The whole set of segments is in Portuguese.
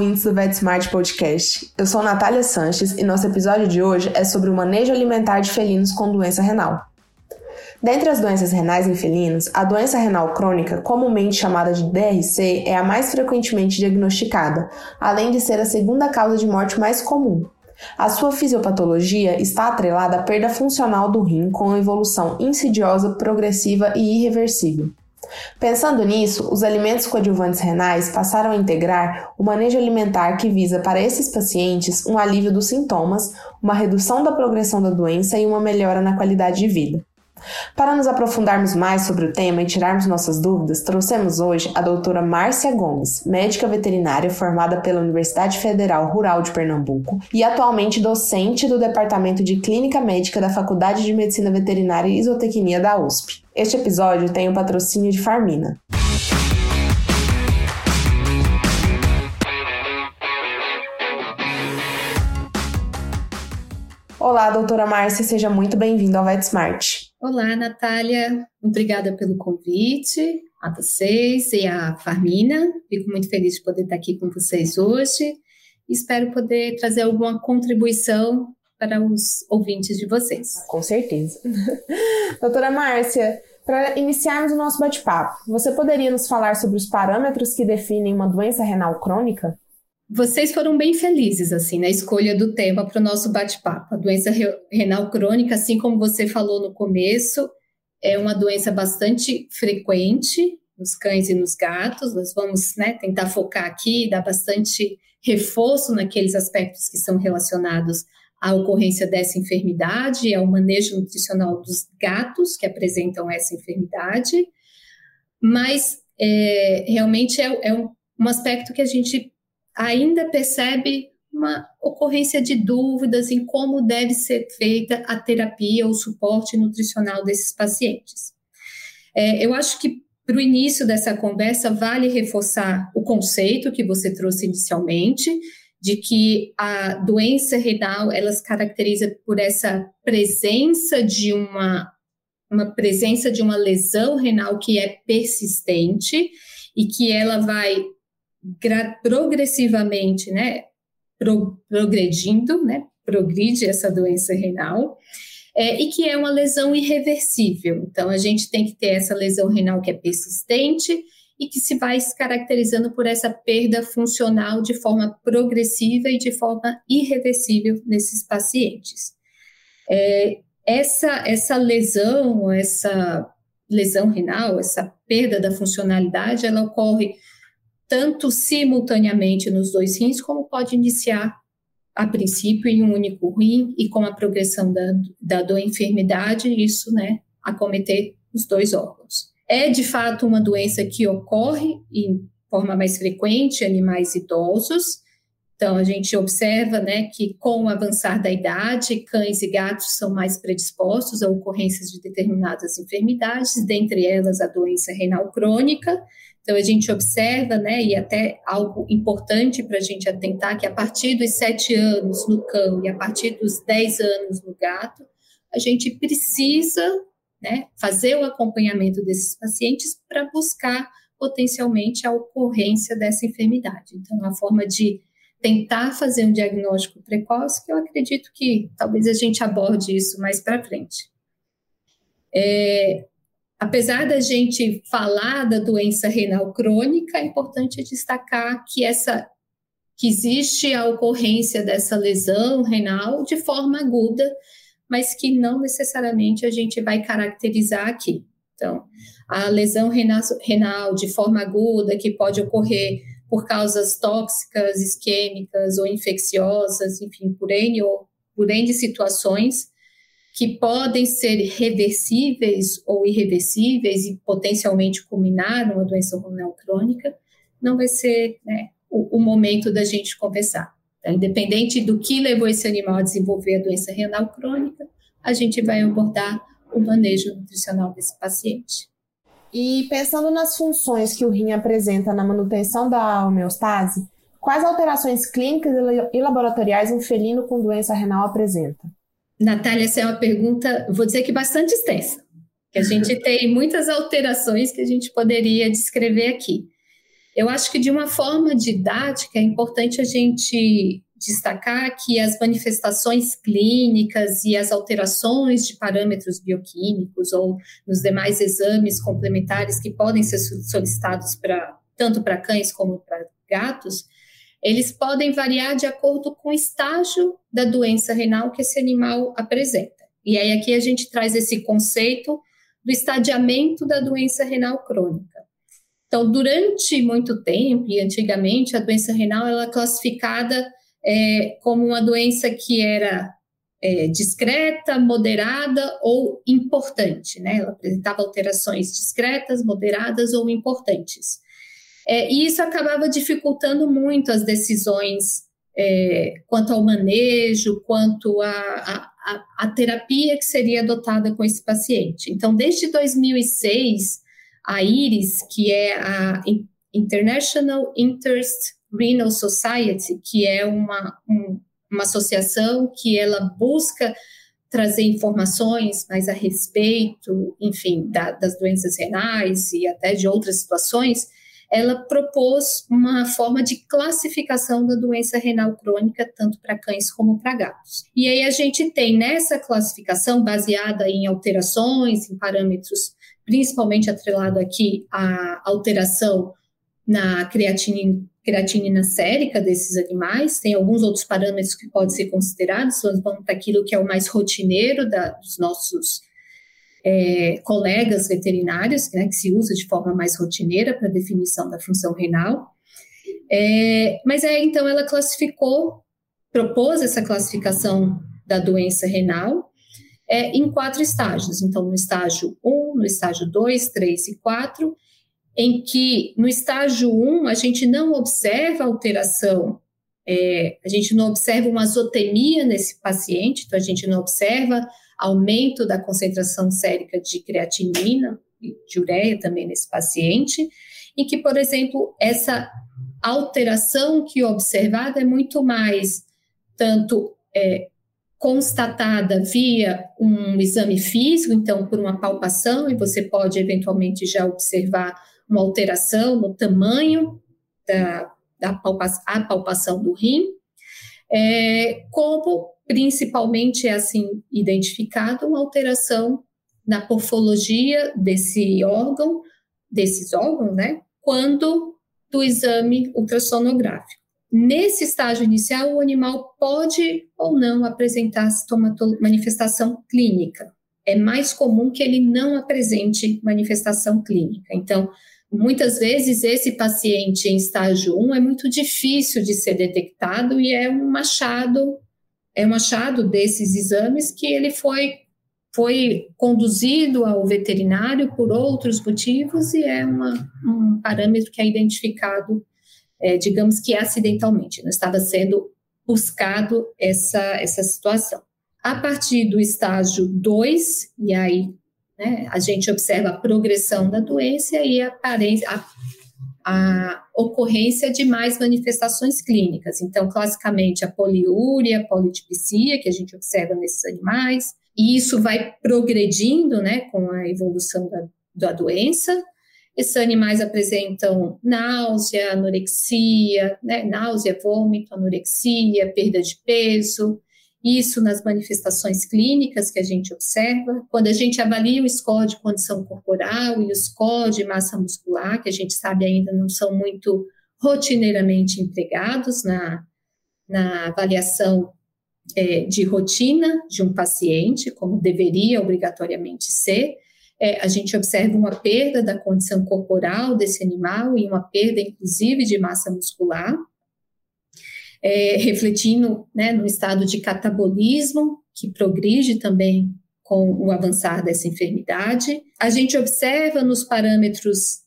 ouvintes do VetSmart Podcast. Eu sou Natália Sanches e nosso episódio de hoje é sobre o manejo alimentar de felinos com doença renal. Dentre as doenças renais em felinos, a doença renal crônica, comumente chamada de DRC, é a mais frequentemente diagnosticada, além de ser a segunda causa de morte mais comum. A sua fisiopatologia está atrelada à perda funcional do rim com evolução insidiosa, progressiva e irreversível. Pensando nisso, os alimentos coadjuvantes renais passaram a integrar o manejo alimentar que visa para esses pacientes um alívio dos sintomas, uma redução da progressão da doença e uma melhora na qualidade de vida. Para nos aprofundarmos mais sobre o tema e tirarmos nossas dúvidas, trouxemos hoje a doutora Márcia Gomes, médica veterinária formada pela Universidade Federal Rural de Pernambuco e atualmente docente do Departamento de Clínica Médica da Faculdade de Medicina Veterinária e Isotecnia da USP. Este episódio tem o patrocínio de Farmina. Olá, doutora Márcia, seja muito bem-vinda ao VetSmart. Olá, Natália. Obrigada pelo convite a vocês e à Farmina. Fico muito feliz de poder estar aqui com vocês hoje. Espero poder trazer alguma contribuição para os ouvintes de vocês. Com certeza. Doutora Márcia, para iniciarmos o nosso bate-papo, você poderia nos falar sobre os parâmetros que definem uma doença renal crônica? Vocês foram bem felizes assim na escolha do tema para o nosso bate-papo. A doença renal crônica, assim como você falou no começo, é uma doença bastante frequente nos cães e nos gatos. Nós vamos né, tentar focar aqui, dar bastante reforço naqueles aspectos que são relacionados à ocorrência dessa enfermidade ao manejo nutricional dos gatos que apresentam essa enfermidade. Mas é, realmente é, é um aspecto que a gente ainda percebe uma ocorrência de dúvidas em como deve ser feita a terapia ou suporte nutricional desses pacientes. É, eu acho que para o início dessa conversa vale reforçar o conceito que você trouxe inicialmente de que a doença renal ela se caracteriza por essa presença de uma uma presença de uma lesão renal que é persistente e que ela vai progressivamente, né, pro, progredindo, né, progride essa doença renal, é, e que é uma lesão irreversível. Então, a gente tem que ter essa lesão renal que é persistente e que se vai se caracterizando por essa perda funcional de forma progressiva e de forma irreversível nesses pacientes. É, essa, essa lesão, essa lesão renal, essa perda da funcionalidade, ela ocorre tanto simultaneamente nos dois rins, como pode iniciar a princípio em um único rim e com a progressão da, da dor enfermidade, isso, né, acometer os dois órgãos. É de fato uma doença que ocorre em forma mais frequente em animais idosos. Então, a gente observa né, que, com o avançar da idade, cães e gatos são mais predispostos a ocorrências de determinadas enfermidades, dentre elas a doença renal crônica, então, a gente observa, né, e até algo importante para a gente atentar, que a partir dos sete anos no cão e a partir dos dez anos no gato, a gente precisa né, fazer o acompanhamento desses pacientes para buscar potencialmente a ocorrência dessa enfermidade. Então, uma forma de tentar fazer um diagnóstico precoce, que eu acredito que talvez a gente aborde isso mais para frente. É, apesar da gente falar da doença renal crônica, é importante destacar que essa que existe a ocorrência dessa lesão renal de forma aguda, mas que não necessariamente a gente vai caracterizar aqui. Então, a lesão renal, de forma aguda que pode ocorrer por causas tóxicas, isquêmicas ou infecciosas, enfim, por N ou por N situações, que podem ser reversíveis ou irreversíveis e potencialmente culminar numa doença renal crônica, não vai ser né, o, o, momento da gente conversar. Então, independente do que levou esse animal a desenvolver a doença renal crônica, a gente vai abordar o manejo nutricional desse paciente. E pensando nas funções que o rim apresenta na manutenção da homeostase, quais alterações clínicas e laboratoriais um felino com doença renal apresenta? Natália, essa é uma pergunta, vou dizer que bastante extensa, que a gente tem muitas alterações que a gente poderia descrever aqui. Eu acho que de uma forma didática é importante a gente destacar que as manifestações clínicas e as alterações de parâmetros bioquímicos ou nos demais exames complementares que podem ser solicitados para tanto para cães como para gatos, eles podem variar de acordo com o estágio da doença renal que esse animal apresenta. E aí aqui a gente traz esse conceito do estadiamento da doença renal crônica. Então, durante muito tempo e antigamente, a doença renal ela é classificada é, como uma doença que era é, discreta, moderada ou importante, né? Ela apresentava alterações discretas, moderadas ou importantes. É, e isso acabava dificultando muito as decisões é, quanto ao manejo, quanto à terapia que seria adotada com esse paciente. Então, desde 2006, a IRIS, que é a International Interest Renal Society, que é uma, um, uma associação que ela busca trazer informações mais a respeito, enfim, da, das doenças renais e até de outras situações, ela propôs uma forma de classificação da doença renal crônica, tanto para cães como para gatos. E aí a gente tem nessa classificação, baseada em alterações, em parâmetros, principalmente atrelado aqui à alteração na creatinina, creatinina sérica desses animais, tem alguns outros parâmetros que podem ser considerados, vamos para aquilo que é o mais rotineiro da, dos nossos é, colegas veterinários, né, que se usa de forma mais rotineira para definição da função renal. É, mas é, então ela classificou, propôs essa classificação da doença renal é, em quatro estágios. Então, no estágio 1, no estágio 2, 3 e 4, em que no estágio 1 a gente não observa alteração, é, a gente não observa uma azotemia nesse paciente, então a gente não observa aumento da concentração sérica de creatinina e de ureia também nesse paciente, em que, por exemplo, essa alteração que observada é muito mais tanto é, constatada via um exame físico, então por uma palpação, e você pode eventualmente já observar uma alteração no tamanho da, da palpa, palpação do rim, é, como principalmente é assim identificado uma alteração na morfologia desse órgão, desses órgãos, né, quando do exame ultrassonográfico. Nesse estágio inicial, o animal pode ou não apresentar manifestação clínica. É mais comum que ele não apresente manifestação clínica. Então, muitas vezes esse paciente em estágio 1 é muito difícil de ser detectado e é um machado é um achado desses exames que ele foi, foi conduzido ao veterinário por outros motivos e é uma, um parâmetro que é identificado, é, digamos que acidentalmente, não estava sendo buscado essa, essa situação. A partir do estágio 2, e aí né, a gente observa a progressão da doença e a, a ocorrência de mais manifestações clínicas. Então, classicamente, a poliúria, a polidipsia, que a gente observa nesses animais, e isso vai progredindo né, com a evolução da, da doença. Esses animais apresentam náusea, anorexia, né, náusea, vômito, anorexia, perda de peso, isso nas manifestações clínicas que a gente observa, quando a gente avalia o score de condição corporal e o score de massa muscular, que a gente sabe ainda não são muito rotineiramente empregados na, na avaliação é, de rotina de um paciente, como deveria obrigatoriamente ser, é, a gente observa uma perda da condição corporal desse animal e uma perda, inclusive, de massa muscular é, refletindo né, no estado de catabolismo, que progride também com o avançar dessa enfermidade. A gente observa nos parâmetros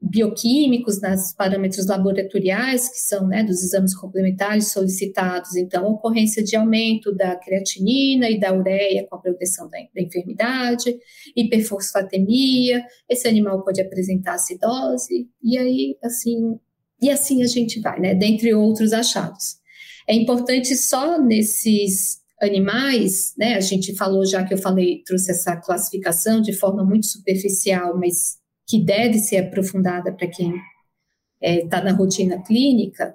bioquímicos, nos parâmetros laboratoriais, que são né, dos exames complementares solicitados, então, ocorrência de aumento da creatinina e da ureia com a progressão da, da enfermidade, hiperfosfatemia, esse animal pode apresentar acidose, e aí, assim, e assim a gente vai, né? Dentre outros achados. É importante só nesses animais, né? A gente falou já que eu falei, trouxe essa classificação de forma muito superficial, mas que deve ser aprofundada para quem está é, na rotina clínica,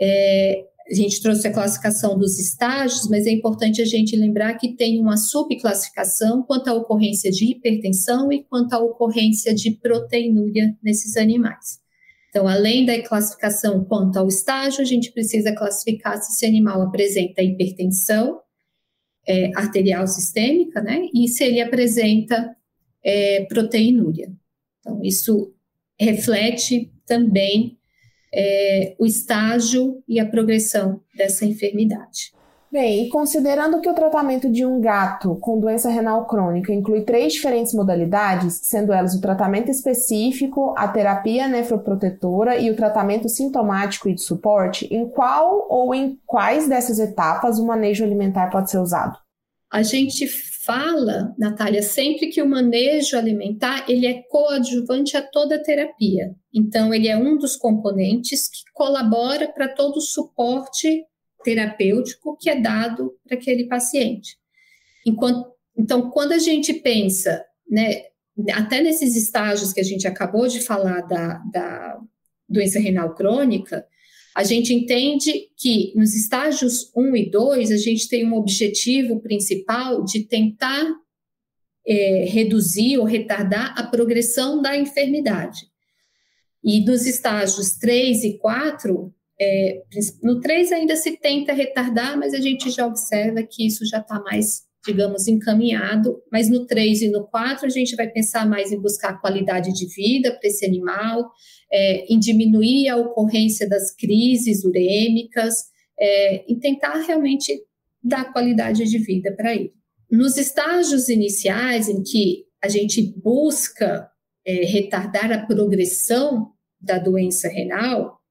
é, a gente trouxe a classificação dos estágios, mas é importante a gente lembrar que tem uma subclassificação quanto à ocorrência de hipertensão e quanto à ocorrência de proteinúria nesses animais. Então, além da classificação quanto ao estágio, a gente precisa classificar se esse animal apresenta hipertensão é, arterial sistêmica, né? E se ele apresenta é, proteinúria. Então, isso reflete também é, o estágio e a progressão dessa enfermidade. Bem, e considerando que o tratamento de um gato com doença renal crônica inclui três diferentes modalidades, sendo elas o tratamento específico, a terapia nefroprotetora e o tratamento sintomático e de suporte, em qual ou em quais dessas etapas o manejo alimentar pode ser usado? A gente fala, Natália, sempre que o manejo alimentar ele é coadjuvante a toda a terapia. Então, ele é um dos componentes que colabora para todo o suporte terapêutico que é dado para aquele paciente. Enquanto, então, quando a gente pensa, né, até nesses estágios que a gente acabou de falar da, da doença renal crônica, a gente entende que nos estágios 1 e 2, a gente tem um objetivo principal de tentar é, reduzir ou retardar a progressão da enfermidade. E nos estágios 3 e 4, é, no 3 ainda se tenta retardar, mas a gente já observa que isso já está mais, digamos, encaminhado. Mas no 3 e no 4, a gente vai pensar mais em buscar qualidade de vida para esse animal, é, em diminuir a ocorrência das crises urêmicas, é, em tentar realmente dar qualidade de vida para ele. Nos estágios iniciais, em que a gente busca é, retardar a progressão da doença renal,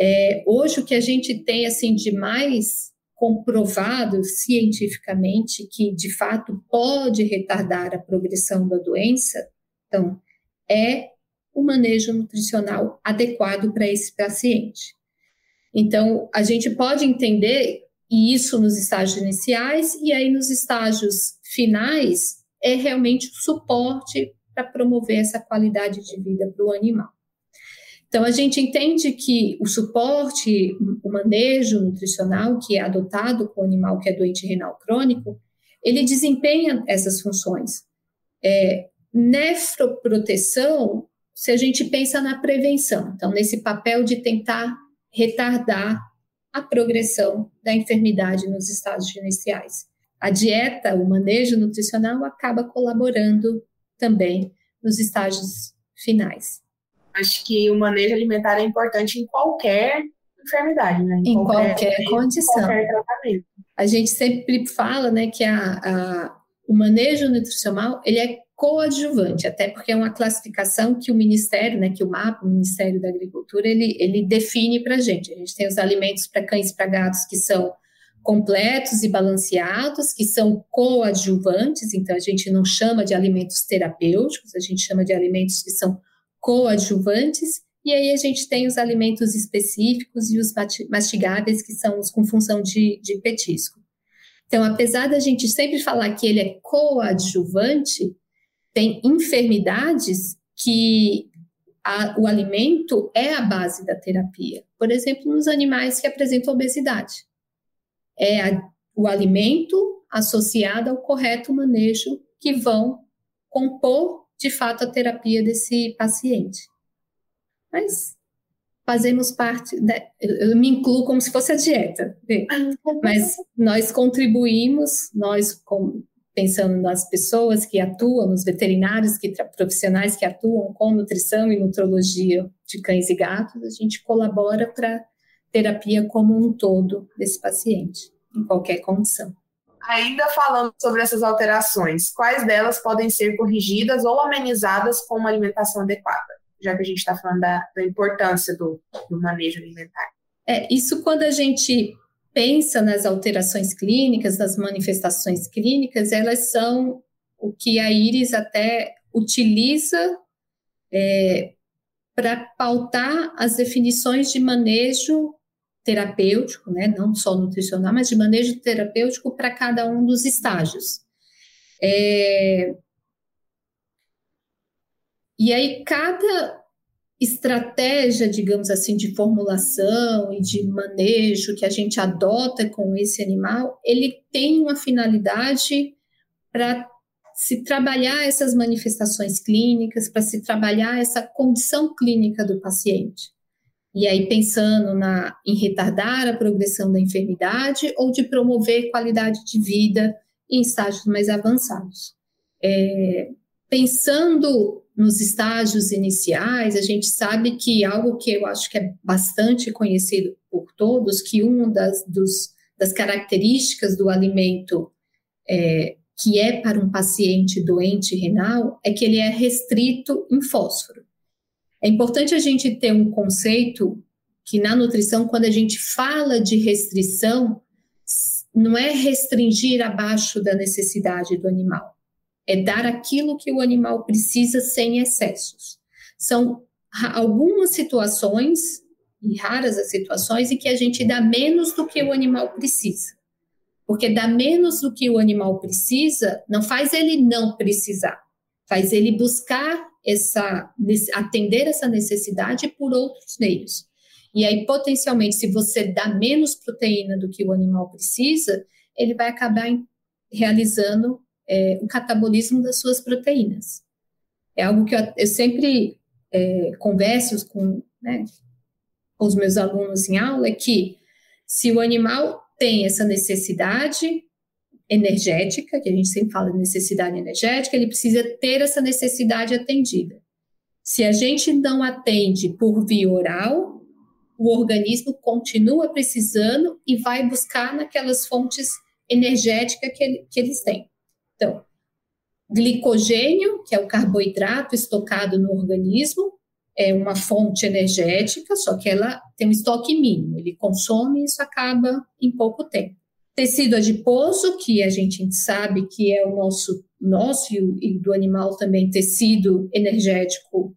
é, hoje o que a gente tem assim de mais comprovado cientificamente que de fato pode retardar a progressão da doença, então é o manejo nutricional adequado para esse paciente. Então, a gente pode entender isso nos estágios iniciais, e aí nos estágios finais é realmente o suporte para promover essa qualidade de vida para o animal. Então, a gente entende que o suporte, o manejo nutricional que é adotado com o animal que é doente renal crônico, ele desempenha essas funções. É, nefroproteção se a gente pensa na prevenção, então, nesse papel de tentar retardar a progressão da enfermidade nos estágios iniciais. A dieta, o manejo nutricional acaba colaborando também nos estágios finais. Acho que o manejo alimentar é importante em qualquer enfermidade, né? Em, em qualquer, qualquer condição. Qualquer tratamento. A gente sempre fala, né, que a, a, o manejo nutricional ele é coadjuvante, até porque é uma classificação que o Ministério, né, que o MAP, o Ministério da Agricultura, ele, ele define para a gente. A gente tem os alimentos para cães e para gatos que são completos e balanceados, que são coadjuvantes, então a gente não chama de alimentos terapêuticos, a gente chama de alimentos que são coadjuvantes, e aí a gente tem os alimentos específicos e os mastigáveis, que são os com função de, de petisco. Então, apesar da gente sempre falar que ele é coadjuvante, tem enfermidades que a, o alimento é a base da terapia. Por exemplo, nos animais que apresentam obesidade. É a, o alimento associado ao correto manejo que vão compor, de fato, a terapia desse paciente. Mas fazemos parte, né? eu me incluo como se fosse a dieta, mas nós contribuímos, nós pensando nas pessoas que atuam, nos veterinários, que profissionais que atuam com nutrição e nutrologia de cães e gatos, a gente colabora para terapia como um todo desse paciente, em qualquer condição. Ainda falando sobre essas alterações, quais delas podem ser corrigidas ou amenizadas com uma alimentação adequada? Já que a gente está falando da, da importância do, do manejo alimentar. É, isso quando a gente pensa nas alterações clínicas, nas manifestações clínicas, elas são o que a Iris até utiliza é, para pautar as definições de manejo terapêutico, né, não só nutricional, mas de manejo terapêutico para cada um dos estágios. É, e aí, cada estratégia, digamos assim, de formulação e de manejo que a gente adota com esse animal, ele tem uma finalidade para se trabalhar essas manifestações clínicas, para se trabalhar essa condição clínica do paciente. E aí pensando na, em retardar a progressão da enfermidade ou de promover qualidade de vida em estágios mais avançados. É, pensando nos estágios iniciais, a gente sabe que algo que eu acho que é bastante conhecido por todos, que uma das, dos, das características do alimento é, que é para um paciente doente renal é que ele é restrito em fósforo. É importante a gente ter um conceito que na nutrição, quando a gente fala de restrição, não é restringir abaixo da necessidade do animal é dar aquilo que o animal precisa sem excessos. São algumas situações, e raras as situações, em que a gente dá menos do que o animal precisa. Porque dar menos do que o animal precisa não faz ele não precisar, faz ele buscar essa atender essa necessidade por outros meios. E aí, potencialmente, se você dá menos proteína do que o animal precisa, ele vai acabar realizando é, o catabolismo das suas proteínas. É algo que eu, eu sempre é, converso com, né, com os meus alunos em aula, é que se o animal tem essa necessidade energética, que a gente sempre fala de necessidade energética, ele precisa ter essa necessidade atendida. Se a gente não atende por via oral, o organismo continua precisando e vai buscar naquelas fontes energéticas que, ele, que eles têm. Então, glicogênio, que é o carboidrato estocado no organismo, é uma fonte energética, só que ela tem um estoque mínimo, ele consome e isso acaba em pouco tempo. Tecido adiposo, que a gente sabe que é o nosso, nosso e do animal também, tecido energético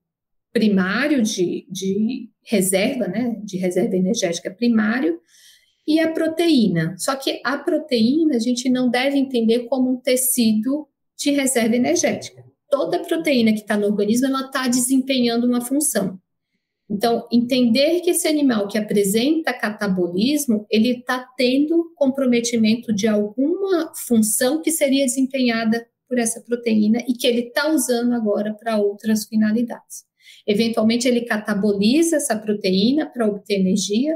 primário de, de reserva, né, de reserva energética primário, e a proteína. Só que a proteína a gente não deve entender como um tecido de reserva energética. Toda proteína que está no organismo ela está desempenhando uma função. Então, entender que esse animal que apresenta catabolismo, ele está tendo comprometimento de alguma função que seria desempenhada por essa proteína e que ele está usando agora para outras finalidades. Eventualmente, ele cataboliza essa proteína para obter energia,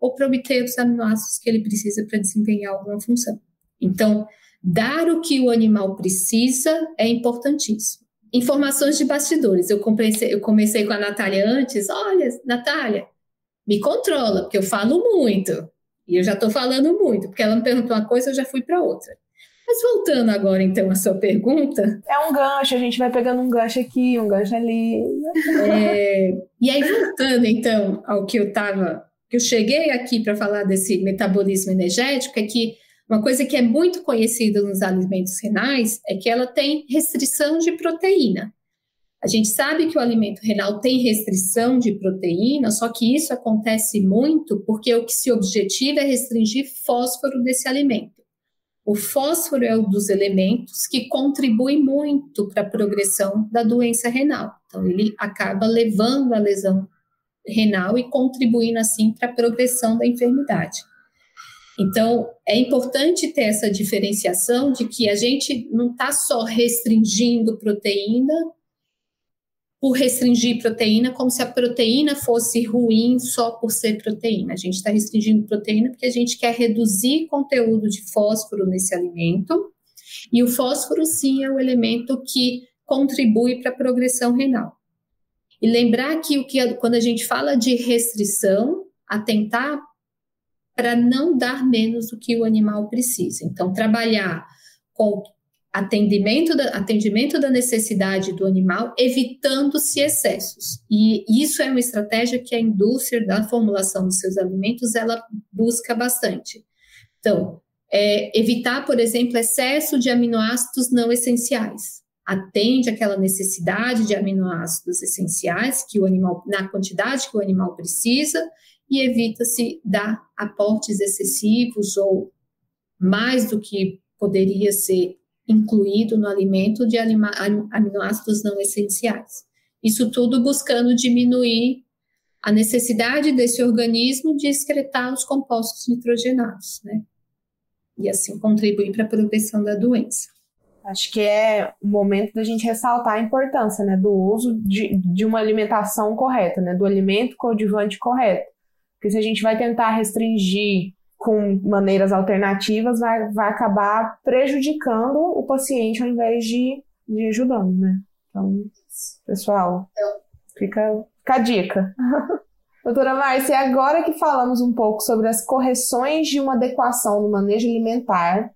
ou para obter os aminoácidos que ele precisa para desempenhar alguma função. Então, dar o que o animal precisa é importantíssimo. Informações de bastidores. Eu comecei, eu comecei com a Natália antes. Olha, Natália, me controla, porque eu falo muito. E eu já estou falando muito, porque ela me perguntou uma coisa, eu já fui para outra. Mas voltando agora, então, à sua pergunta. É um gancho, a gente vai pegando um gancho aqui, um gancho ali. É, e aí, voltando, então, ao que eu estava que eu cheguei aqui para falar desse metabolismo energético é que uma coisa que é muito conhecida nos alimentos renais é que ela tem restrição de proteína. A gente sabe que o alimento renal tem restrição de proteína, só que isso acontece muito porque o que se objetiva é restringir fósforo desse alimento. O fósforo é um dos elementos que contribui muito para a progressão da doença renal. Então, ele acaba levando a lesão renal e contribuindo assim para a progressão da enfermidade. Então, é importante ter essa diferenciação de que a gente não está só restringindo proteína por restringir proteína, como se a proteína fosse ruim só por ser proteína. A gente está restringindo proteína porque a gente quer reduzir conteúdo de fósforo nesse alimento, e o fósforo, sim, é o elemento que contribui para a progressão renal. E lembrar que, o que quando a gente fala de restrição, atentar para não dar menos do que o animal precisa. Então, trabalhar com atendimento da, atendimento da necessidade do animal, evitando-se excessos. E isso é uma estratégia que a indústria da formulação dos seus alimentos ela busca bastante. Então, é, evitar, por exemplo, excesso de aminoácidos não essenciais atende aquela necessidade de aminoácidos essenciais que o animal, na quantidade que o animal precisa, e evita-se dar aportes excessivos ou mais do que poderia ser incluído no alimento de aminoácidos não essenciais. Isso tudo buscando diminuir a necessidade desse organismo de excretar os compostos nitrogenados, né? E assim contribuir para a progressão da doença. Acho que é o momento da gente ressaltar a importância né, do uso de, de uma alimentação correta, né, do alimento coadjuvante correto. Porque se a gente vai tentar restringir com maneiras alternativas, vai, vai acabar prejudicando o paciente ao invés de, de ajudando, né? Então, pessoal, fica, fica a dica. Doutora Márcia, agora que falamos um pouco sobre as correções de uma adequação no manejo alimentar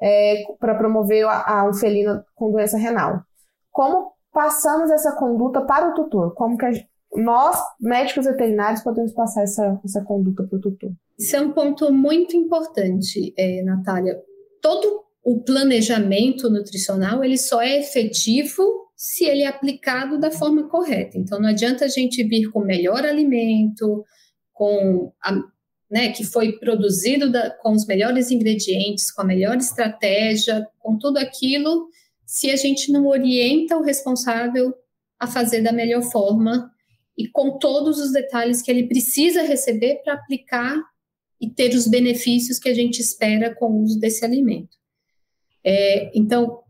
é, para promover a, a, um felino com doença renal, como passamos essa conduta para o tutor? Como que a, nós, médicos veterinários, podemos passar essa, essa conduta para o tutor? Isso é um ponto muito importante, é, Natália. Todo o planejamento nutricional ele só é efetivo se ele é aplicado da forma correta. Então, não adianta a gente vir com o melhor alimento, com a, né, que foi produzido da, com os melhores ingredientes, com a melhor estratégia, com tudo aquilo, se a gente não orienta o responsável a fazer da melhor forma e com todos os detalhes que ele precisa receber para aplicar e ter os benefícios que a gente espera com o uso desse alimento. É, então,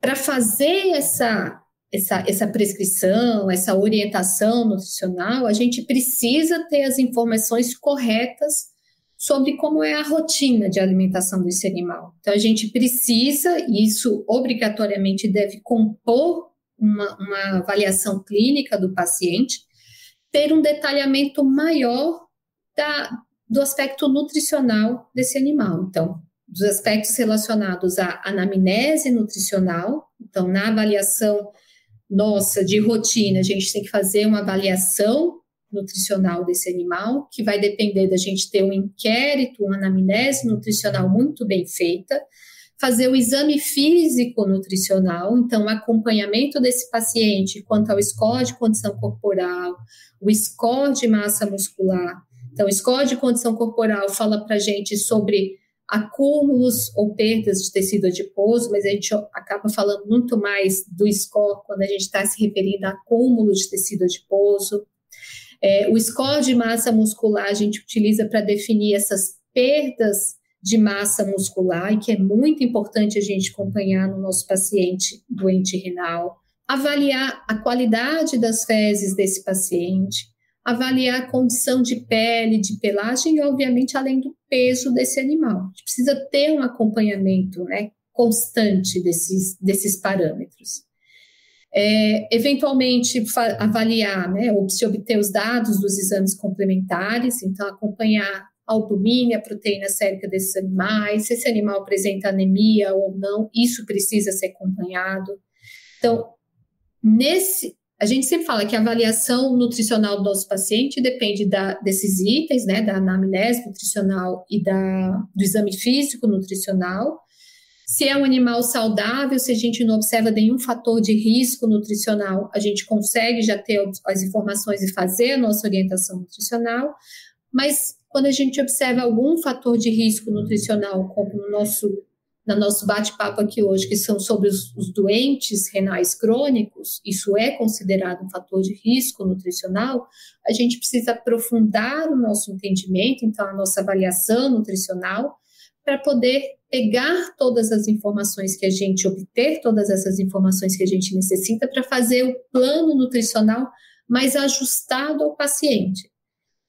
para fazer essa, essa, essa prescrição, essa orientação nutricional, a gente precisa ter as informações corretas sobre como é a rotina de alimentação desse animal. Então, a gente precisa, e isso obrigatoriamente deve compor uma, uma avaliação clínica do paciente, ter um detalhamento maior da, do aspecto nutricional desse animal. Então, dos aspectos relacionados à anamnese nutricional. Então, na avaliação nossa de rotina, a gente tem que fazer uma avaliação nutricional desse animal, que vai depender da gente ter um inquérito, uma anamnese nutricional muito bem feita, fazer o exame físico nutricional, então acompanhamento desse paciente quanto ao score de condição corporal, o score de massa muscular. Então, o score de condição corporal fala para gente sobre acúmulos ou perdas de tecido adiposo, mas a gente acaba falando muito mais do score quando a gente está se referindo a acúmulo de tecido adiposo. É, o score de massa muscular a gente utiliza para definir essas perdas de massa muscular, e que é muito importante a gente acompanhar no nosso paciente doente renal. Avaliar a qualidade das fezes desse paciente, avaliar a condição de pele, de pelagem e, obviamente, além do peso desse animal. A gente precisa ter um acompanhamento né, constante desses, desses parâmetros. É, eventualmente, avaliar, né, se obter os dados dos exames complementares, então, acompanhar albumina, proteína sérica desses animais, se esse animal apresenta anemia ou não, isso precisa ser acompanhado. Então, nesse, a gente sempre fala que a avaliação nutricional do nosso paciente depende da, desses itens, né, da anamnese nutricional e da, do exame físico nutricional. Se é um animal saudável, se a gente não observa nenhum fator de risco nutricional, a gente consegue já ter as informações e fazer a nossa orientação nutricional. Mas quando a gente observa algum fator de risco nutricional, como no nosso no nosso bate-papo aqui hoje, que são sobre os, os, doentes renais crônicos, isso é considerado um fator de risco nutricional, a gente precisa aprofundar o nosso entendimento, então, a nossa avaliação nutricional, para poder pegar todas as informações que a gente obter, todas essas informações que a gente necessita para fazer o plano nutricional mais ajustado ao paciente.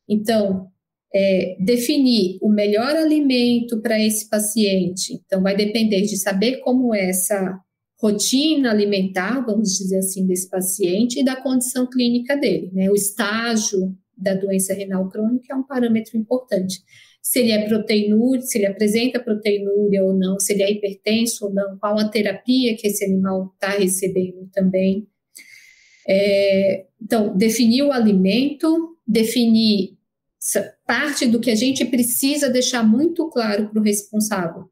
Então, é, definir o melhor alimento para esse paciente. Então, vai depender de saber como é essa rotina alimentar, vamos dizer assim, desse paciente e da condição clínica dele. Né? O estágio da doença renal crônica é um parâmetro importante. Se ele é proteinúria, se ele apresenta proteinúria ou não, se ele é hipertenso ou não, qual a terapia que esse animal está recebendo também. É, então, definir o alimento, definir parte do que a gente precisa deixar muito claro para o responsável.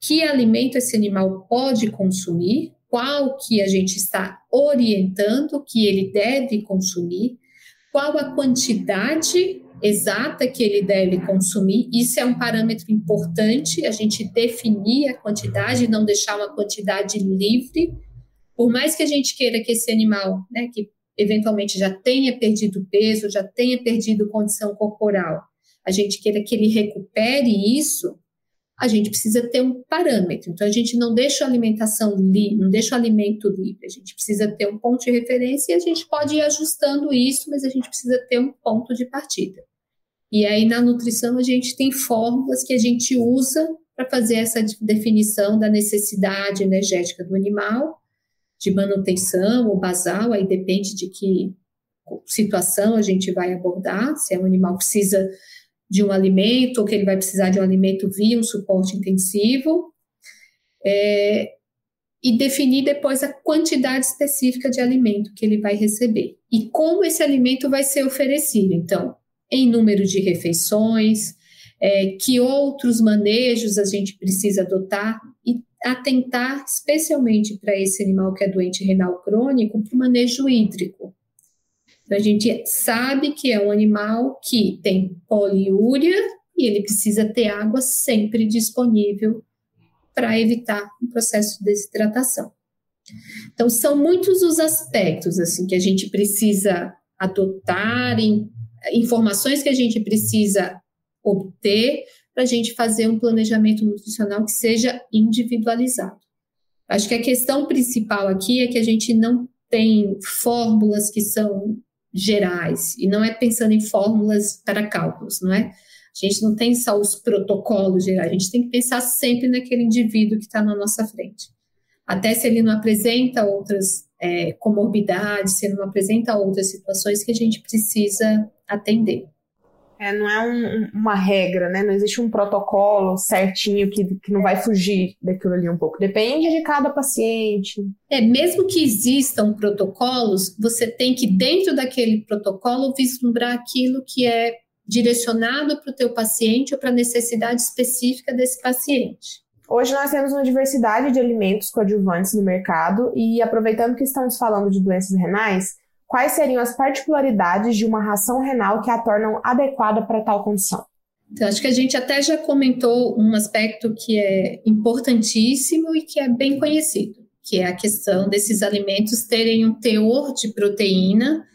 Que alimento esse animal pode consumir, qual que a gente está orientando que ele deve consumir, qual a quantidade exata que ele deve consumir. Isso é um parâmetro importante, a gente definir a quantidade, não deixar uma quantidade livre, por mais que a gente queira que esse animal, né, que eventualmente já tenha perdido peso, já tenha perdido condição corporal, a gente queira que ele recupere isso, a gente precisa ter um parâmetro. Então, a gente não deixa a alimentação livre, não deixa o alimento livre, a gente precisa ter um ponto de referência e a gente pode ir ajustando isso, mas a gente precisa ter um ponto de partida. E aí, na nutrição, a gente tem fórmulas que a gente usa para fazer essa definição da necessidade energética do animal, de manutenção ou basal, aí depende de que situação a gente vai abordar, se é um animal que precisa de um alimento ou que ele vai precisar de um alimento via um suporte intensivo, é, e definir depois a quantidade específica de alimento que ele vai receber e como esse alimento vai ser oferecido. Então, em número de refeições, é, que outros manejos a gente precisa adotar e atentar especialmente para esse animal que é doente renal crônico, para o manejo hídrico. Então, a gente sabe que é um animal que tem poliúria e ele precisa ter água sempre disponível para evitar um processo de desidratação. Então, são muitos os aspectos assim que a gente precisa adotar, informações que a gente precisa obter para a gente fazer um planejamento nutricional que seja individualizado. Acho que a questão principal aqui é que a gente não tem fórmulas que são gerais, e não é pensando em fórmulas para cálculos, não é? A gente não tem só os protocolos gerais, a gente tem que pensar sempre naquele indivíduo que está na nossa frente. Até se ele não apresenta outras é, comorbidades, se ele não apresenta outras situações que a gente precisa atender. É, não é um, uma regra, né? Não existe um protocolo certinho que, que não vai fugir daquilo ali um pouco. Depende de cada paciente. É, mesmo que existam protocolos, você tem que, dentro daquele protocolo, vislumbrar aquilo que é direcionado para o teu paciente ou para a necessidade específica desse paciente. Hoje nós temos uma diversidade de alimentos coadjuvantes no mercado e aproveitando que estamos falando de doenças renais, quais seriam as particularidades de uma ração renal que a tornam adequada para tal condição? Então, acho que a gente até já comentou um aspecto que é importantíssimo e que é bem conhecido, que é a questão desses alimentos terem um teor de proteína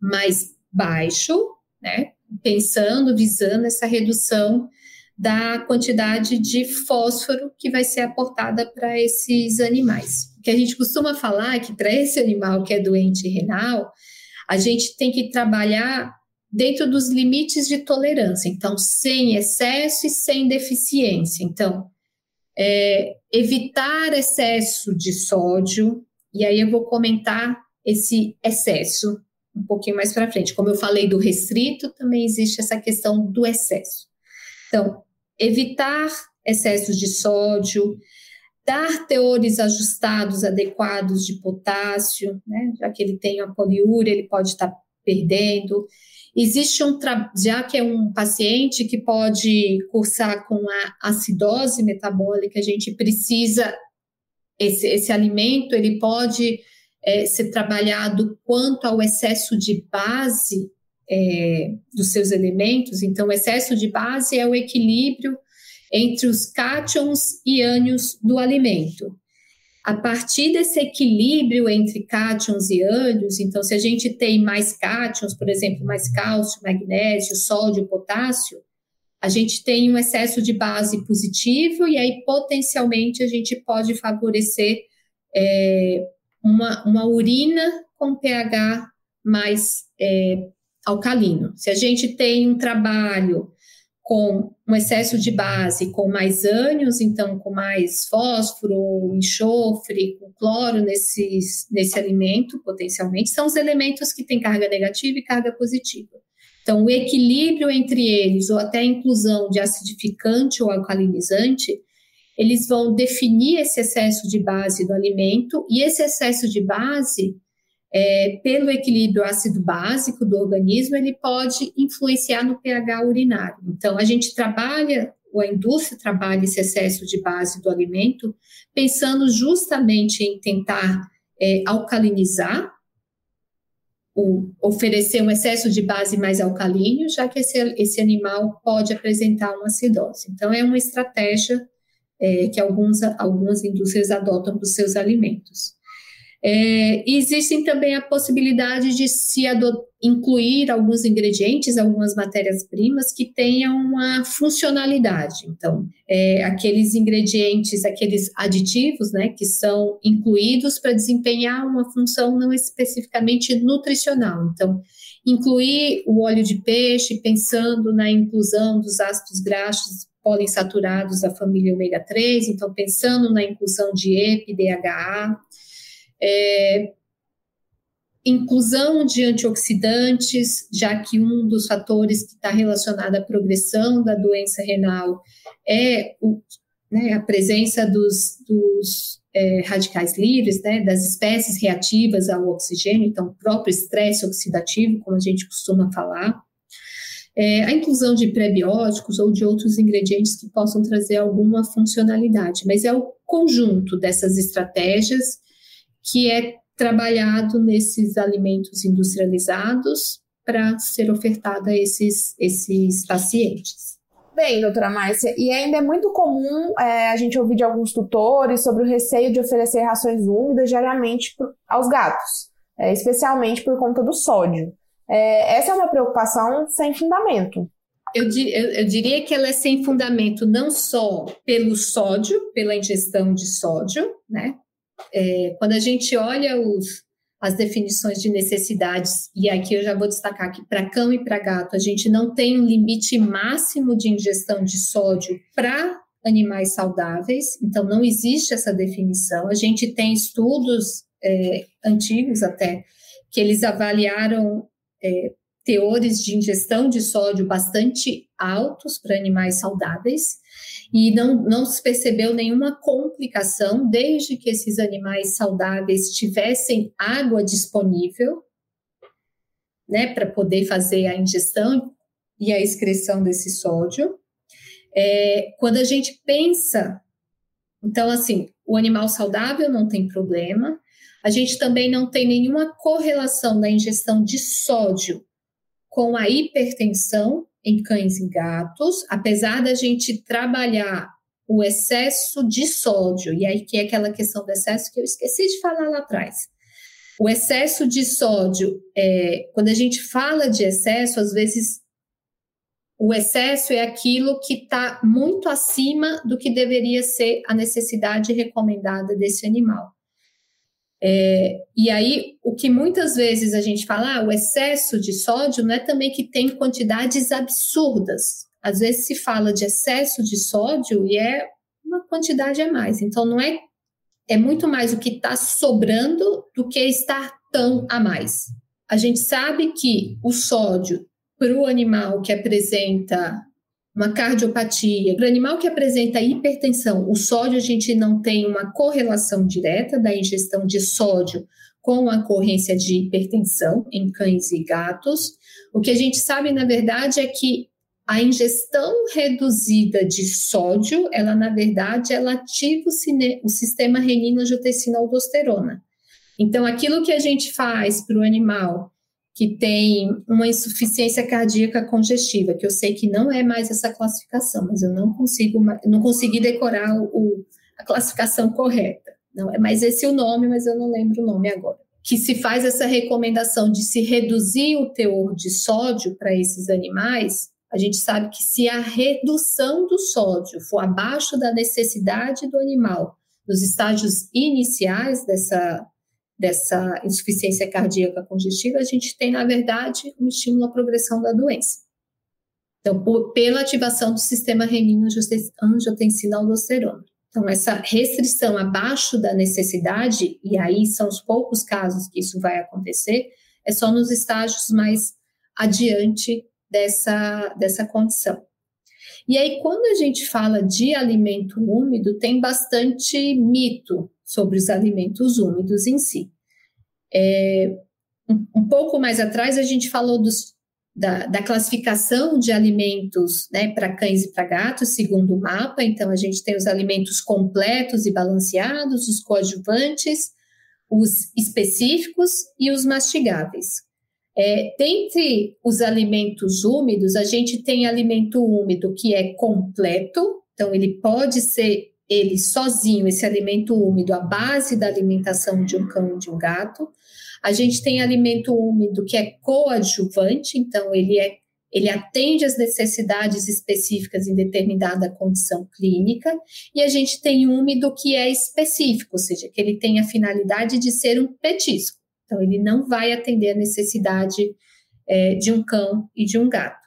mais baixo, né? Pensando, visando essa redução da quantidade de fósforo que vai ser aportada para esses animais. O que a gente costuma falar é que para esse animal que é doente renal, a gente tem que trabalhar dentro dos limites de tolerância, então sem excesso e sem deficiência. Então, é, evitar excesso de sódio, e aí eu vou comentar esse excesso um pouquinho mais para frente. Como eu falei do restrito, também existe essa questão do excesso. Então, evitar excessos de sódio, dar teores ajustados adequados de potássio, né? já que ele tem a poliúria, ele pode estar perdendo. Existe um já que é um paciente que pode cursar com a acidose metabólica, a gente precisa esse, esse alimento ele pode é, ser trabalhado quanto ao excesso de base é, dos seus elementos. Então, o excesso de base é o equilíbrio entre os cátions e ânions do alimento. A partir desse equilíbrio entre cátions e ânions, então, se a gente tem mais cátions, por exemplo, mais cálcio, magnésio, sódio, potássio, a gente tem um excesso de base positivo e aí potencialmente a gente pode favorecer é, uma, uma urina com pH mais é, alcalino. Se a gente tem um trabalho com um excesso de base, com mais ânions, então com mais fósforo, enxofre, com cloro nesses, nesse alimento, potencialmente, são os elementos que têm carga negativa e carga positiva. Então, o equilíbrio entre eles, ou até a inclusão de acidificante ou alcalinizante, eles vão definir esse excesso de base do alimento, e esse excesso de base é, pelo equilíbrio ácido básico do organismo, ele pode influenciar no pH urinário. Então, a gente trabalha, ou a indústria trabalha esse excesso de base do alimento, pensando justamente em tentar é, alcalinizar, o, oferecer um excesso de base mais alcalíneo, já que esse, esse animal pode apresentar uma acidose. Então, é uma estratégia é, que alguns, algumas indústrias adotam para os seus alimentos. É, existem também a possibilidade de se incluir alguns ingredientes, algumas matérias-primas que tenham uma funcionalidade. Então, é, aqueles ingredientes, aqueles aditivos, né, que são incluídos para desempenhar uma função não especificamente nutricional. Então, incluir o óleo de peixe, pensando na inclusão dos ácidos graxos poliinsaturados da família ômega 3, então pensando na inclusão de EPA, DHA, é, inclusão de antioxidantes, já que um dos fatores que está relacionado à progressão da doença renal é o, né, a presença dos, dos é, radicais livres, né, das espécies reativas ao oxigênio, então, o próprio estresse oxidativo, como a gente costuma falar. É, a inclusão de prebióticos ou de outros ingredientes que possam trazer alguma funcionalidade, mas é o conjunto dessas estratégias que é trabalhado nesses alimentos industrializados para ser ofertado a esses, esses pacientes. Bem, doutora Márcia, e ainda é muito comum é, a gente ouvir de alguns tutores sobre o receio de oferecer rações úmidas diariamente aos gatos, é, especialmente por conta do sódio. É, essa é uma preocupação sem fundamento. Eu, eu, eu, diria que ela é sem fundamento não só pelo sódio, pela ingestão de sódio, né? É, quando a gente olha os, as definições de necessidades, e aqui eu já vou destacar que para cão e para gato a gente não tem um limite máximo de ingestão de sódio para animais saudáveis, então não existe essa definição. A gente tem estudos é, antigos até que eles avaliaram é, teores de ingestão de sódio bastante altos para animais saudáveis e não, não se percebeu nenhuma complicação desde que esses animais saudáveis tivessem água disponível, né, para poder fazer a ingestão e a excreção desse sódio. É, quando a gente pensa, então, assim, o animal saudável não tem problema, a gente também não tem nenhuma correlação da ingestão de sódio com a hipertensão em cães e gatos, apesar da gente trabalhar o excesso de sódio, e aí que é aquela questão do excesso que eu esqueci de falar lá atrás. O excesso de sódio, é, quando a gente fala de excesso, às vezes o excesso é aquilo que está muito acima do que deveria ser a necessidade recomendada desse animal. É, e aí, o que muitas vezes a gente fala, ah, o excesso de sódio não é também que tem quantidades absurdas. Às vezes se fala de excesso de sódio e é uma quantidade a mais. Então, não é. É muito mais o que está sobrando do que estar tão a mais. A gente sabe que o sódio para o animal que apresenta uma cardiopatia. Para o animal que apresenta hipertensão, o sódio a gente não tem uma correlação direta da ingestão de sódio com a ocorrência de hipertensão em cães e gatos. O que a gente sabe, na verdade, é que a ingestão reduzida de sódio, ela, na verdade, ela ativa o, o sistema renina-angiotensina-aldosterona. Então, aquilo que a gente faz para o animal que tem uma insuficiência cardíaca congestiva, que eu sei que não é mais essa classificação, mas eu não consigo, não consegui decorar o, a classificação correta. Não é mais esse o nome, mas eu não lembro o nome agora. Que se faz essa recomendação de se reduzir o teor de sódio para esses animais, a gente sabe que se a redução do sódio for abaixo da necessidade do animal, nos estágios iniciais dessa dessa insuficiência cardíaca congestiva, a gente tem, na verdade, um estímulo à progressão da doença. Então, por, pela ativação do sistema renina-angiotensina-aldosterona. Então, essa restrição abaixo da necessidade, e aí são os poucos casos que isso vai acontecer, é só nos estágios mais adiante dessa, dessa condição. E aí, quando a gente fala de alimento úmido, tem bastante mito sobre os alimentos úmidos em si. É, um, um, pouco mais atrás, a gente falou dos, da, da, classificação de alimentos né, para cães e para gatos, segundo o mapa. Então, a gente tem os alimentos completos e balanceados, os coadjuvantes, os específicos e os mastigáveis. É, dentre os alimentos úmidos, a gente tem alimento úmido que é completo, então ele pode ser ele sozinho, esse alimento úmido, a base da alimentação de um cão e de um gato. A gente tem alimento úmido que é coadjuvante, então ele é ele atende às necessidades específicas em determinada condição clínica, e a gente tem úmido que é específico, ou seja, que ele tem a finalidade de ser um petisco. Então, ele não vai atender a necessidade é, de um cão e de um gato.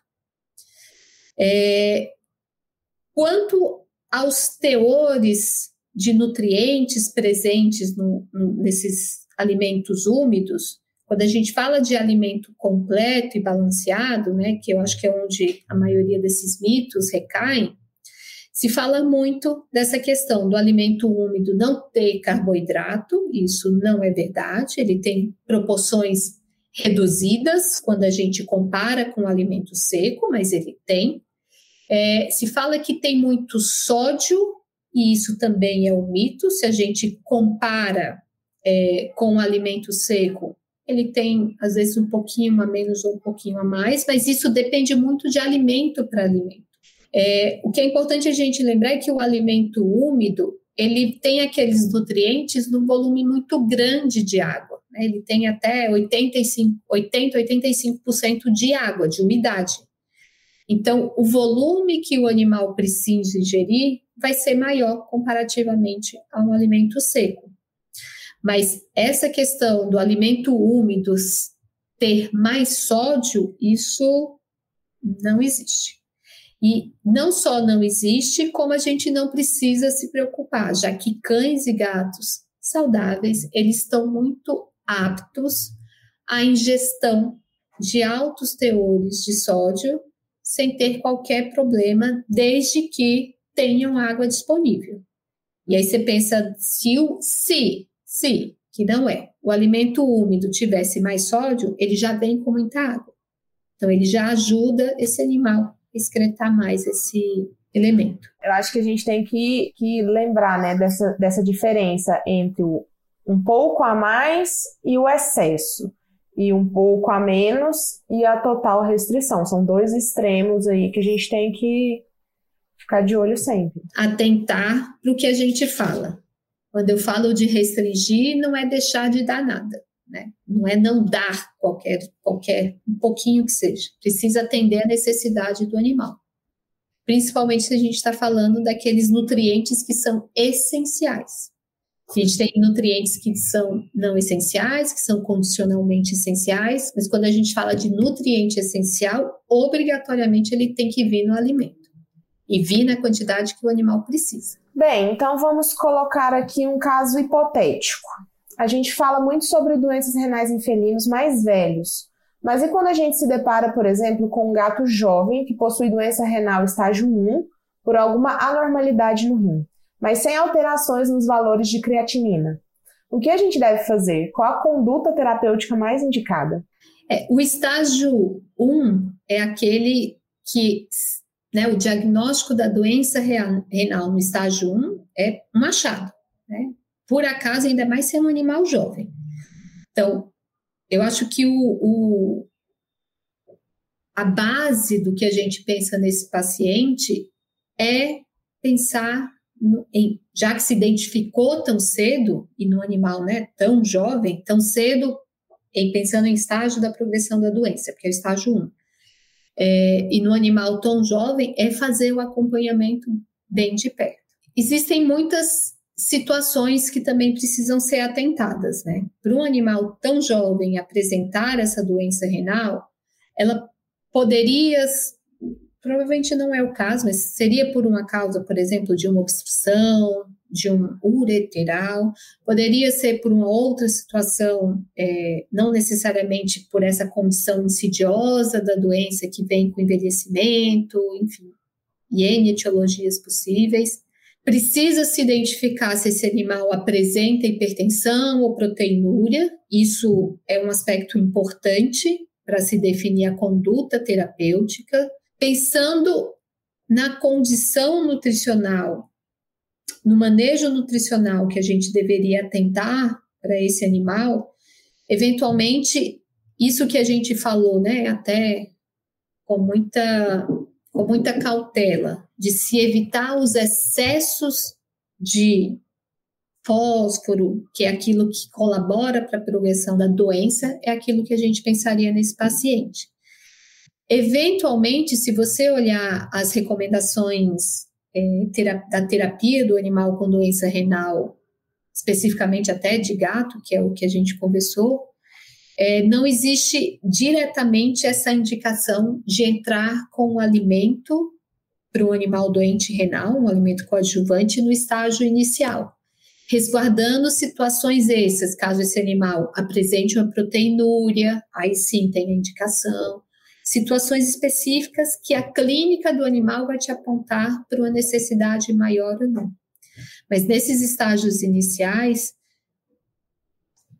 É, quanto aos teores de nutrientes presentes no, no, nesses alimentos úmidos, quando a gente fala de alimento completo e balanceado, né, que eu acho que é onde a maioria desses mitos recaem, se fala muito dessa questão do alimento úmido não ter carboidrato, isso não é verdade, ele tem proporções reduzidas quando a gente compara com o alimento seco, mas ele tem. É, se fala que tem muito sódio, e isso também é um mito, se a gente compara é, com o alimento seco, ele tem às vezes um pouquinho a menos ou um pouquinho a mais, mas isso depende muito de alimento para alimento. É, o que é importante a gente lembrar é que o alimento úmido ele tem aqueles nutrientes num volume muito grande de água. Né? Ele tem até 85, 80, 85% de água, de umidade. Então, o volume que o animal precisa ingerir vai ser maior comparativamente a um alimento seco. Mas essa questão do alimento úmido ter mais sódio, isso não existe. E não só não existe, como a gente não precisa se preocupar, já que cães e gatos saudáveis, eles estão muito aptos à ingestão de altos teores de sódio sem ter qualquer problema, desde que tenham água disponível. E aí você pensa, se, se se, que não é, o alimento úmido tivesse mais sódio, ele já vem com muita água. Então, ele já ajuda esse animal a excretar mais esse elemento. Eu acho que a gente tem que, que lembrar né, dessa, dessa diferença entre o um pouco a mais e o excesso. E um pouco a menos e a total restrição. São dois extremos aí que a gente tem que ficar de olho sempre. Atentar para o que a gente fala. Quando eu falo de restringir, não é deixar de dar nada, né? Não é não dar qualquer, qualquer um pouquinho que seja. Precisa atender a necessidade do animal. Principalmente se a gente está falando daqueles nutrientes que são essenciais. A gente tem nutrientes que são não essenciais, que são condicionalmente essenciais, mas quando a gente fala de nutriente essencial, obrigatoriamente ele tem que vir no alimento e vir na quantidade que o animal precisa. Bem, então vamos colocar aqui um caso hipotético. A gente fala muito sobre doenças renais em felinos mais velhos, mas e quando a gente se depara, por exemplo, com um gato jovem que possui doença renal estágio 1 por alguma anormalidade no rim, mas sem alterações nos valores de creatinina? O que a gente deve fazer? Qual a conduta terapêutica mais indicada? É, o estágio 1 é aquele que né, o diagnóstico da doença renal no estágio 1 é um achado. Né? Por acaso, ainda mais ser um animal jovem. Então, eu acho que o, o, a base do que a gente pensa nesse paciente é pensar já que se identificou tão cedo, e no animal né, tão jovem, tão cedo, em pensando em estágio da progressão da doença, porque é o estágio 1 é, e no animal tão jovem é fazer o acompanhamento bem de perto. Existem muitas situações que também precisam ser atentadas, né? Para um animal tão jovem apresentar essa doença renal, ela poderia, provavelmente não é o caso, mas seria por uma causa, por exemplo, de uma obstrução, de um ureteral, poderia ser por uma outra situação, é, não necessariamente por essa condição insidiosa da doença que vem com envelhecimento, enfim, e N etiologias possíveis. Precisa se identificar se esse animal apresenta hipertensão ou proteinúria, isso é um aspecto importante para se definir a conduta terapêutica, pensando na condição nutricional no manejo nutricional que a gente deveria atentar para esse animal, eventualmente, isso que a gente falou, né, até com muita, com muita cautela, de se evitar os excessos de fósforo, que é aquilo que colabora para a progressão da doença, é aquilo que a gente pensaria nesse paciente. Eventualmente, se você olhar as recomendações é, da terapia do animal com doença renal, especificamente até de gato, que é o que a gente conversou, é, não existe diretamente essa indicação de entrar com um alimento para um animal doente renal, um alimento coadjuvante, no estágio inicial, resguardando situações essas, caso esse animal apresente uma proteinúria, aí sim tem a indicação, situações específicas que a clínica do animal vai te apontar para uma necessidade maior ou não. Mas nesses estágios iniciais,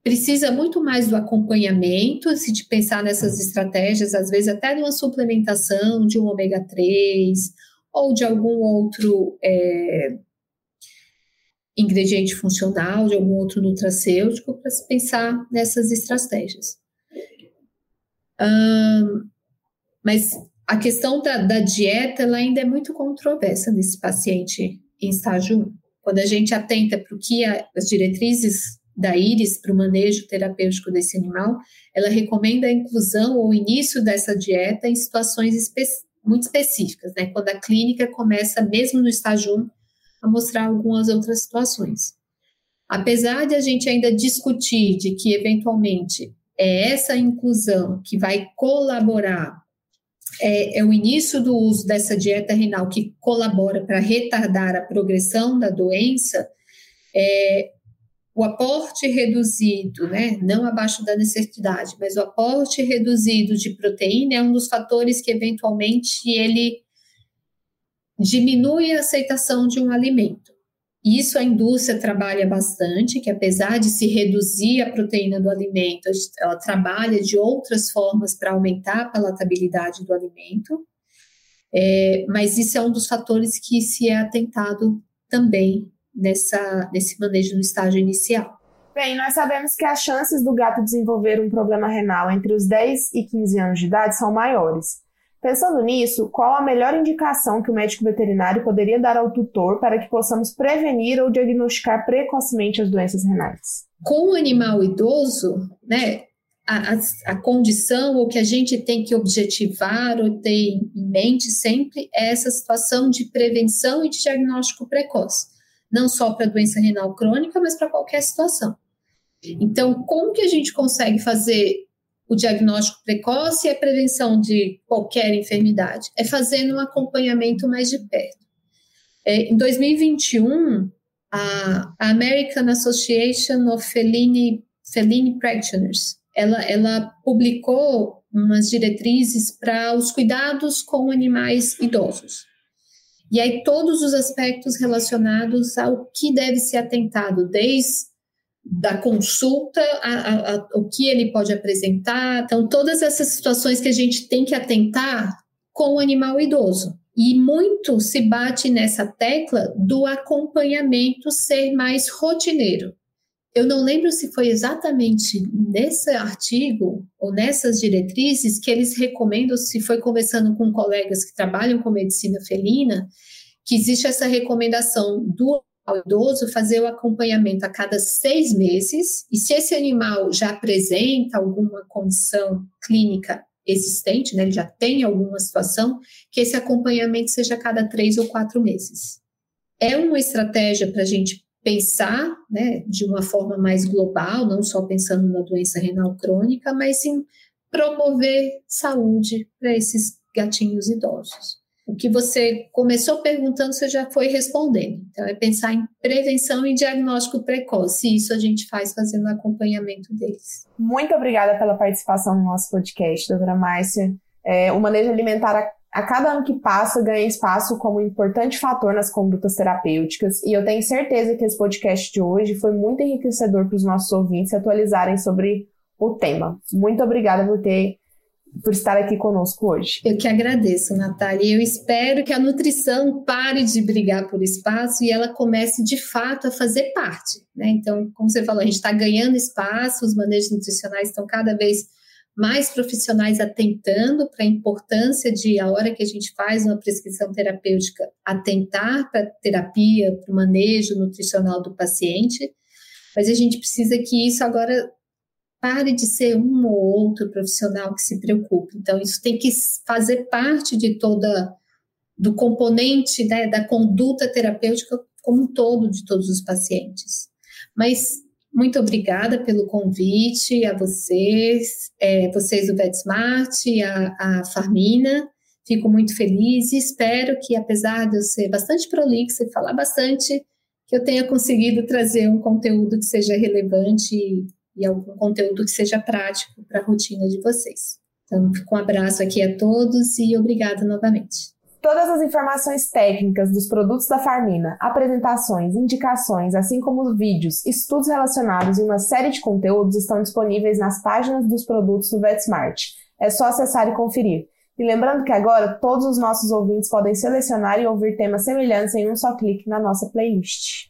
precisa muito mais do acompanhamento, se de pensar nessas estratégias, às vezes até de uma suplementação de um ômega 3 ou de algum outro é, ingrediente funcional, de algum outro nutracêutico, para se pensar nessas estratégias. Mas a questão da, da dieta ela ainda é muito controversa nesse paciente em estágio 1. Quando a gente atenta para o que a, as diretrizes da IRIS para o manejo terapêutico desse animal, ela recomenda a inclusão ou início dessa dieta em situações espe muito específicas, né? Quando a clínica começa, mesmo no estágio 1, a mostrar algumas outras situações. Apesar de a gente ainda discutir de que, eventualmente, é essa inclusão que vai colaborar, é, é o início do uso dessa dieta renal que colabora para retardar a progressão da doença, é, o aporte reduzido, né, não abaixo da necessidade, mas o aporte reduzido de proteína é um dos fatores que eventualmente ele diminui a aceitação de um alimento. Isso a indústria trabalha bastante, que apesar de se reduzir a proteína do alimento, ela trabalha de outras formas para aumentar a palatabilidade do alimento. É, mas isso é um dos fatores que se é atentado também nessa, nesse manejo no estágio inicial. Bem, nós sabemos que as chances do gato desenvolver um problema renal entre os 10 e 15 anos de idade são maiores. Pensando nisso, qual a melhor indicação que o médico veterinário poderia dar ao tutor para que possamos prevenir ou diagnosticar precocemente as doenças renais? Com o animal idoso, né, a, a, a, condição ou que a gente tem que objetivar ou ter em mente sempre é essa situação de prevenção e de diagnóstico precoce não só para doença renal crônica, mas para qualquer situação. Então, como que a gente consegue fazer o diagnóstico precoce e a prevenção de qualquer enfermidade? É fazendo um acompanhamento mais de perto. É, em 2021, a American Association of Feline, Feline Practitioners, ela, ela publicou umas diretrizes para os cuidados com animais idosos. E aí todos os aspectos relacionados ao que deve ser atentado, desde da consulta, a, a, o que ele pode apresentar. Então, todas essas situações que a gente tem que atentar com o animal idoso. E muito se bate nessa tecla do acompanhamento ser mais rotineiro. Eu não lembro se foi exatamente nesse artigo ou nessas diretrizes que eles recomendam, se foi conversando com colegas que trabalham com medicina felina, que existe essa recomendação do idoso fazer o acompanhamento a cada seis meses, e se esse animal já apresenta alguma condição clínica existente, né, ele já tem alguma situação, que esse acompanhamento seja a cada três ou quatro meses. É uma estratégia para a gente pensar né, de uma forma mais global, não só pensando na doença renal crônica, mas sim promover saúde para esses gatinhos idosos. O que você começou perguntando, você já foi respondendo. Então, é pensar em prevenção e diagnóstico precoce. E isso a gente faz fazendo acompanhamento deles. Muito obrigada pela participação no nosso podcast, doutora Márcia. É, o manejo alimentar a cada ano que passa, ganha espaço como importante fator nas condutas terapêuticas, e eu tenho certeza que esse podcast de hoje foi muito enriquecedor para os nossos ouvintes se atualizarem sobre o tema. Muito obrigada por ter por estar aqui conosco hoje. Eu que agradeço, Natália. Eu espero que a nutrição pare de brigar por espaço e ela comece de fato a fazer parte. Né? Então, como você falou, a gente está ganhando espaço, os manejos nutricionais estão cada vez mais profissionais atentando para a importância de, a hora que a gente faz uma prescrição terapêutica, atentar para a terapia, para o manejo nutricional do paciente, mas a gente precisa que isso agora pare de ser um ou outro profissional que se preocupe. Então, isso tem que fazer parte de toda do componente né, da conduta terapêutica como um todo de todos os pacientes. Mas muito obrigada pelo convite a vocês, é, vocês do VetSmart, a, a Farmina. Fico muito feliz e espero que, apesar de eu ser bastante prolixa e falar bastante, que eu tenha conseguido trazer um conteúdo que seja relevante e algum conteúdo que seja prático para a rotina de vocês. Então, um abraço aqui a todos e obrigada novamente. Todas as informações técnicas dos produtos da Farmina, apresentações, indicações, assim como vídeos, estudos relacionados e uma série de conteúdos estão disponíveis nas páginas dos produtos do VetSmart. É só acessar e conferir. E lembrando que agora todos os nossos ouvintes podem selecionar e ouvir temas semelhantes em um só clique na nossa playlist.